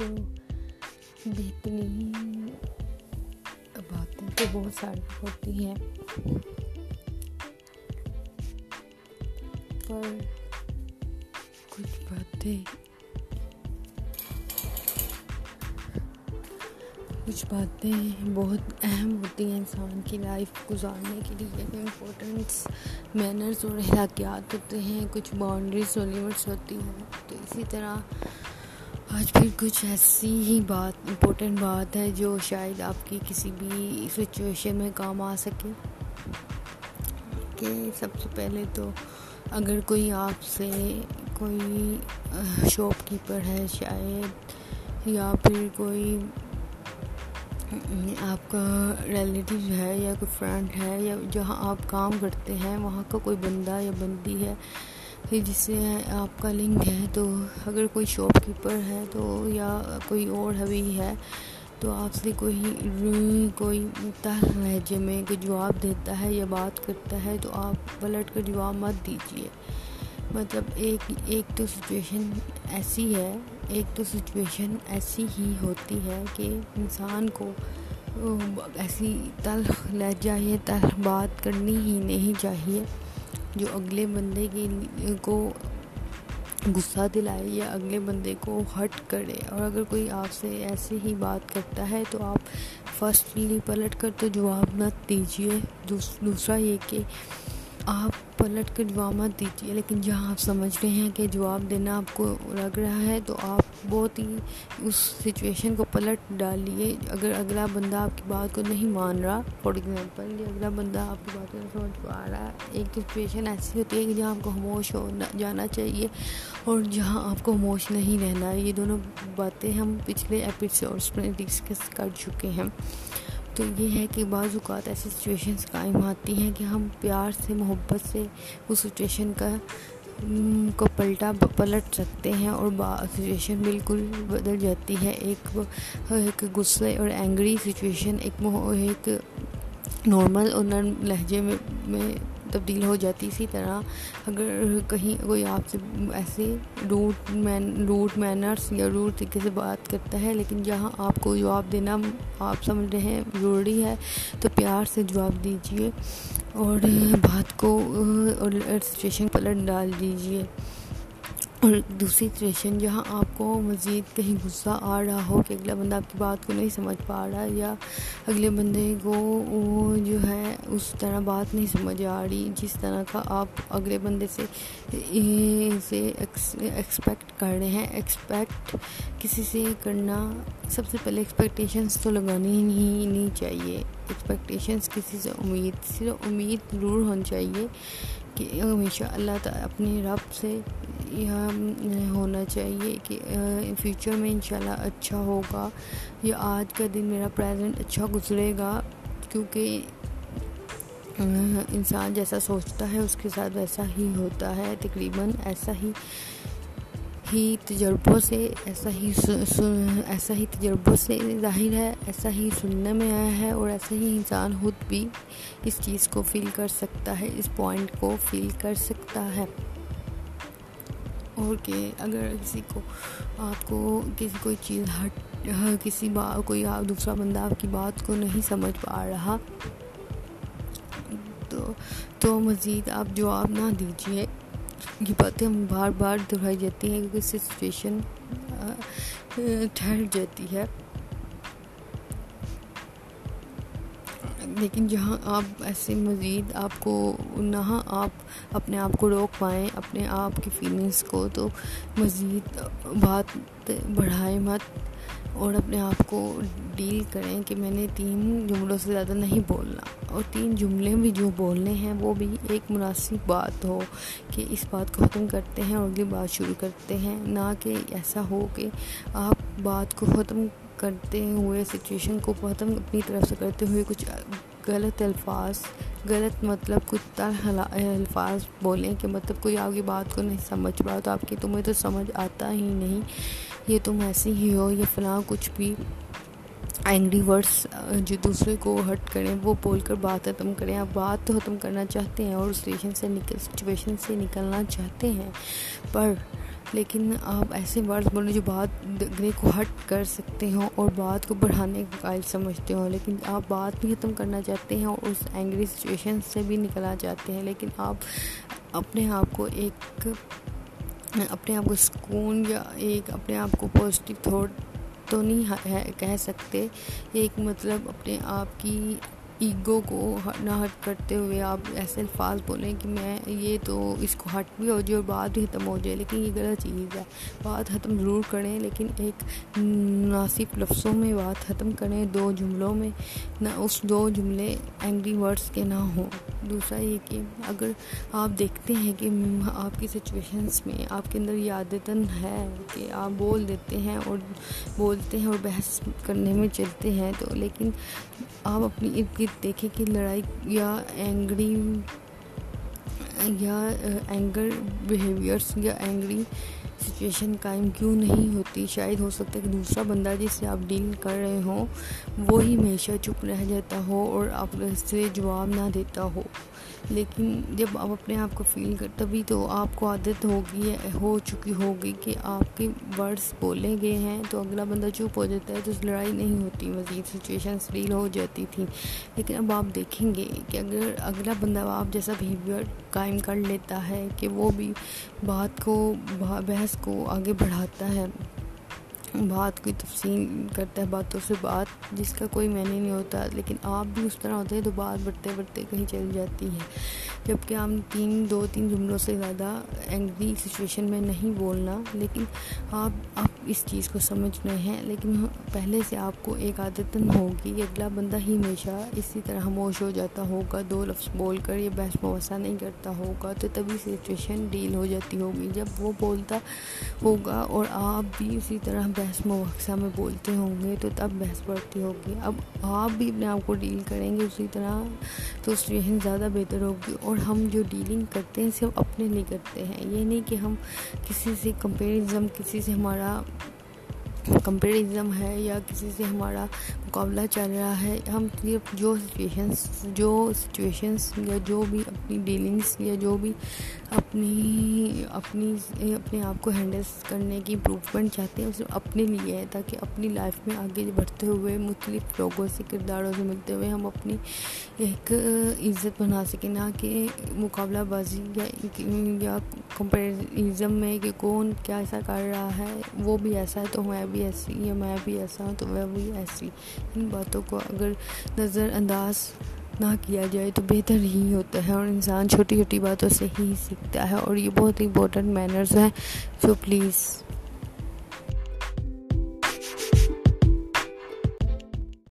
تو بہترین باتیں تو بہت ساری ہوتی ہیں۔ پر کچھ باتیں کچھ باتیں بہت اہم ہوتی ہیں انسان کی لائف گزارنے کے لیے۔ امپورٹنس مینرز اور احتیاط ہوتے ہیں، کچھ باؤنڈریز اور لیمٹس ہوتی ہیں۔ تو اسی طرح آج پھر کچھ ایسی ہی بات امپورٹنٹ بات ہے جو شاید آپ کی کسی بھی سچویشن میں کام آ سکے۔ کہ سب سے پہلے تو اگر کوئی آپ سے کوئی شاپ کیپر ہے شاید، یا پھر کوئی آپ کا ریلیٹیو ہے یا کوئی فرینڈ ہے، یا جہاں آپ کام کرتے ہیں، وہاں کا کوئی بندہ یا بندی ہے جس سے آپ کا لنک ہے تو اگر کوئی شاپ کیپر ہے تو یا کوئی اور ہوئی ہے تو آپ سے کوئی کوئی مطلب تہ لہجے جی میں کوئی جواب دیتا ہے یا بات کرتا ہے تو آپ پلٹ کر جواب مت دیجیے۔ مطلب ایک ایک تو سچویشن ایسی ہے، ایک تو سچویشن ایسی ہی ہوتی ہے کہ انسان کو ایسی تلخ لہجہ یا تلخ بات کرنی ہی نہیں چاہیے۔ جو اگلے بندے کی کو غصہ دلائے یا اگلے بندے کو ہٹ کرے، اور اگر کوئی آپ سے ایسے ہی بات کرتا ہے تو آپ فرسٹلی پلٹ کر تو جواب نہ دیجیے دوسرا یہ کہ آپ پلٹ کر جواب مت دیجیے لیکن جہاں آپ سمجھ رہے ہیں کہ جواب دینا آپ کو لگ رہا ہے، تو آپ بہت ہی اس سچویشن کو پلٹ ڈالیے۔ اگر اگلا بندہ آپ کی بات کو نہیں مان رہا فار ایگزامپل یا اگلا بندہ آپ کی بات کو نہیں سمجھ پا رہا ہے ایک سچویشن ایسی ہوتی ہے کہ جہاں آپ کو خاموش ہو جانا چاہیے اور جہاں آپ کو خاموش نہیں رہنا۔ یہ دونوں باتیں ہم پچھلے ایپیسوڈس میں ڈسکس کر چکے ہیں۔ تو یہ ہے کہ بعض اوقات ایسی سچویشنس قائم آتی ہیں کہ ہم پیار سے، محبت سے اس سچویشن کا کو پلٹا، پلٹ سکتے ہیں اور سچویشن بالکل بدل جاتی ہے۔ ایک ایک غصے اور اینگری سچویشن ایک ایک نارمل اور نرم لہجے میں میں تبدیل ہو جاتی اسی طرح اگر کہیں کوئی آپ سے ایسے روٹ مین، روٹ مینرس یا روٹ طریقے سے بات کرتا ہے لیکن جہاں آپ کو جواب دینا آپ سمجھ رہے ہیں ضروری ہے تو پیار سے جواب دیجیے اور بات کو اور سچویشن پلٹ ڈال دیجیے اور دوسری سچویشن جہاں آپ کو مزید کہیں غصہ آ رہا ہو کہ اگلا بندہ آپ کی بات کو نہیں سمجھ پا رہا یا اگلے بندے کو جو ہے اس طرح بات نہیں سمجھ آ رہی، جس طرح کا آپ اگلے بندے سے سے ایکسپیکٹ کر رہے ہیں۔ ایکسپیکٹ کسی سے کرنا سب سے پہلے ایکسپیکٹیشنس تو لگانی ہی نہیں چاہیے۔ ایکسپیکٹیشنس کسی سے امید، صرف امید ضرور ہونی چاہیے کہ ہمیشہ اللہ تعالیٰ اپنے رب سے یہ ہونا چاہیے کہ فیوچر میں انشاءاللہ اچھا ہوگا۔ یا آج کا دن میرا پریزنٹ اچھا گزرے گا، کیونکہ انسان جیسا سوچتا ہے، اس کے ساتھ ویسا ہی ہوتا ہے۔ تقریباً ایسا ہی ہی تجربوں سے، ایسا ہی ایسا ہی تجربوں سے ظاہر ہے، ایسا ہی سننے میں آیا ہے اور ایسا ہی انسان خود بھی اس چیز کو فیل کر سکتا ہے، اس پوائنٹ کو فیل کر سکتا ہے۔ اور کہ اگر کسی کو آپ کو کسی کوئی چیز ہٹ کسی با، کوئی دوسرا بندہ آپ کی بات کو نہیں سمجھ پا رہا، تو تو مزید آپ جواب نہ دیجیے یہ باتیں ہم بار بار دہرائی جاتی ہیں کیونکہ سچویشن ٹھہر جاتی ہے۔ لیکن جہاں آپ ایسے مزید آپ کو نہ آپ اپنے آپ کو روک پائیں، اپنے آپ کی فیلنگس کو، تو مزید بات بڑھائیں مت اور اپنے آپ کو ڈیل کریں کہ میں نے تین جملوں سے زیادہ نہیں بولنا۔ اور تین جملے بھی جو بولنے ہیں، وہ بھی ایک مناسب بات ہو کہ اس بات کو ختم کرتے ہیں اور اگلی بات شروع کرتے ہیں۔ نہ کہ ایسا ہو کہ آپ بات کو ختم کرتے ہوئے سچویشن کو ختم اپنی طرف سے کرتے ہوئے کچھ غلط الفاظ، غلط مطلب کچھ الفاظ بولیں کہ مطلب کوئی آپ کی بات کو نہیں سمجھ پا تو آپ کی تمہیں تو سمجھ آتا ہی نہیں، یہ تم ایسی ہی ہو، یہ فلاں کچھ بھی اینگری ورڈس جو دوسرے کو ہرٹ کریں، وہ بول کر بات ختم کریں، آپ بات تو ختم کرنا چاہتے ہیں اور اسٹیشن سے نکل سچویشن سے نکلنا چاہتے ہیں، پر لیکن آپ ایسے ورڈ بولیں جو بات اگلے کو ہٹ کر سکتے ہوں اور بات کو بڑھانے کا قائل سمجھتے ہوں، لیکن آپ بات بھی ختم کرنا چاہتے ہیں اور اس اینگری سچویشن سے بھی نکلنا چاہتے ہیں۔ لیکن آپ اپنے آپ کو ایک، اپنے آپ کو سکون یا ایک اپنے آپ کو پازیٹیو تھاٹ تو نہیں کہہ سکتے۔ ایک مطلب اپنے آپ کی ایگو کو نہ ہٹ کرتے ہوئے آپ ایسے الفاظ بولیں کہ میں یہ تو اس کو ہٹ بھی ہو جائے اور بات بھی ختم ہو جائے لیکن یہ غلط چیز ہے۔ بات ختم ضرور کریں، لیکن ایک مناسب لفظوں میں بات ختم کریں، دو جملوں میں، نہ اس دو جملے اینگری ورڈس کے نہ ہوں۔ دوسرا یہ کہ اگر آپ دیکھتے ہیں کہ آپ کی سچویشنس میں آپ کے اندر یہ عادتاً ہے کہ آپ بول دیتے ہیں اور بولتے ہیں اور بحث کرنے میں چلتے ہیں تو لیکن آپ اپنی ارد گرد دیکھیں کہ لڑائی یا اینگری یا اینگر بیہیویئرس یا اینگری سچویشن قائم کیوں نہیں ہوتی؟ شاید ہو سکتا ہے کہ دوسرا بندہ جس سے آپ ڈیل کر رہے ہوں، وہی ہمیشہ چپ رہ جاتا ہو اور آپ سے جواب نہ دیتا ہو۔ لیکن جب آپ اپنے آپ کو فیل کر، تبھی تو آپ کو عادت ہوگی ہو چکی ہوگی کہ آپ کے ورڈس بولے گئے ہیں تو اگلا بندہ چپ ہو جاتا ہے تو لڑائی نہیں ہوتی، مزید سچویشن ڈیل ہو جاتی تھی لیکن اب آپ دیکھیں گے کہ اگر اگلا بندہ آپ جیسا بیہیویئر قائم کر لیتا ہے کہ وہ بھی بات کو، بحث کو آگے بڑھاتا ہے بات کی تفصیل کرتا ہے، باتوں سے بات جس کا کوئی معنی نہیں ہوتا، لیکن آپ بھی اس طرح ہوتے ہیں تو بات بڑھتے بڑھتے کہیں چل جاتی ہے جبکہ ہم تین، دو، تین جملوں سے زیادہ اینگری سچویشن میں نہیں بولنا، لیکن آپ آپ اس چیز کو سمجھ رہے ہیں۔ لیکن پہلے سے آپ کو ایک عادت ہوگی، اگلا بندہ ہی ہمیشہ اسی طرح خاموش ہو جاتا ہوگا، دو لفظ بول کر یہ بحث مباحثہ نہیں کرتا ہوگا، تو تبھی سچویشن ڈیل ہو جاتی ہوگی۔ جب وہ بولتا ہوگا اور آپ بھی اسی طرح بحث مباحثہ میں بولتے ہوں گے تو تب بحث بڑھتی ہوگی۔ اب آپ بھی اپنے آپ کو ڈیل کریں گے اسی طرح تو سچویشن زیادہ بہتر ہوگی اور ہم جو ڈیلنگ کرتے ہیں صرف اپنے لیے کرتے ہیں۔ یہ نہیں کہ ہم کسی سے کمپیریزم کسی سے ہمارا کمپیریزم ہے یا کسی سے ہمارا مقابلہ چل رہا ہے، ہم صرف جو سچویشنس جو سچویشنس یا جو بھی اپنی ڈیلنگس یا جو بھی اپنی اپنی، اپنے آپ کو ہینڈل کرنے کی امپروومنٹ چاہتے ہیں وہ صرف اپنے لیے ہے، تاکہ اپنی لائف میں آگے بڑھتے ہوئے، مختلف لوگوں سے، کرداروں سے ملتے ہوئے ہم اپنی ایک عزت بنا سکیں، نہ کہ مقابلہ بازی یا کمپیریزم میں کہ کون کیا ایسا کر رہا ہے، وہ بھی ایسا ہے، تو میں بھی ایسی یا میں بھی ایسا ہوں، تو وہ بھی ایسی۔ ان باتوں کو اگر نظر انداز نہ کیا جائے تو بہتر ہی ہوتا ہے۔ اور انسان چھوٹی چھوٹی باتوں سے ہی سیکھتا ہے، اور یہ بہت امپورٹنٹ مینرز ہیں سو پلیز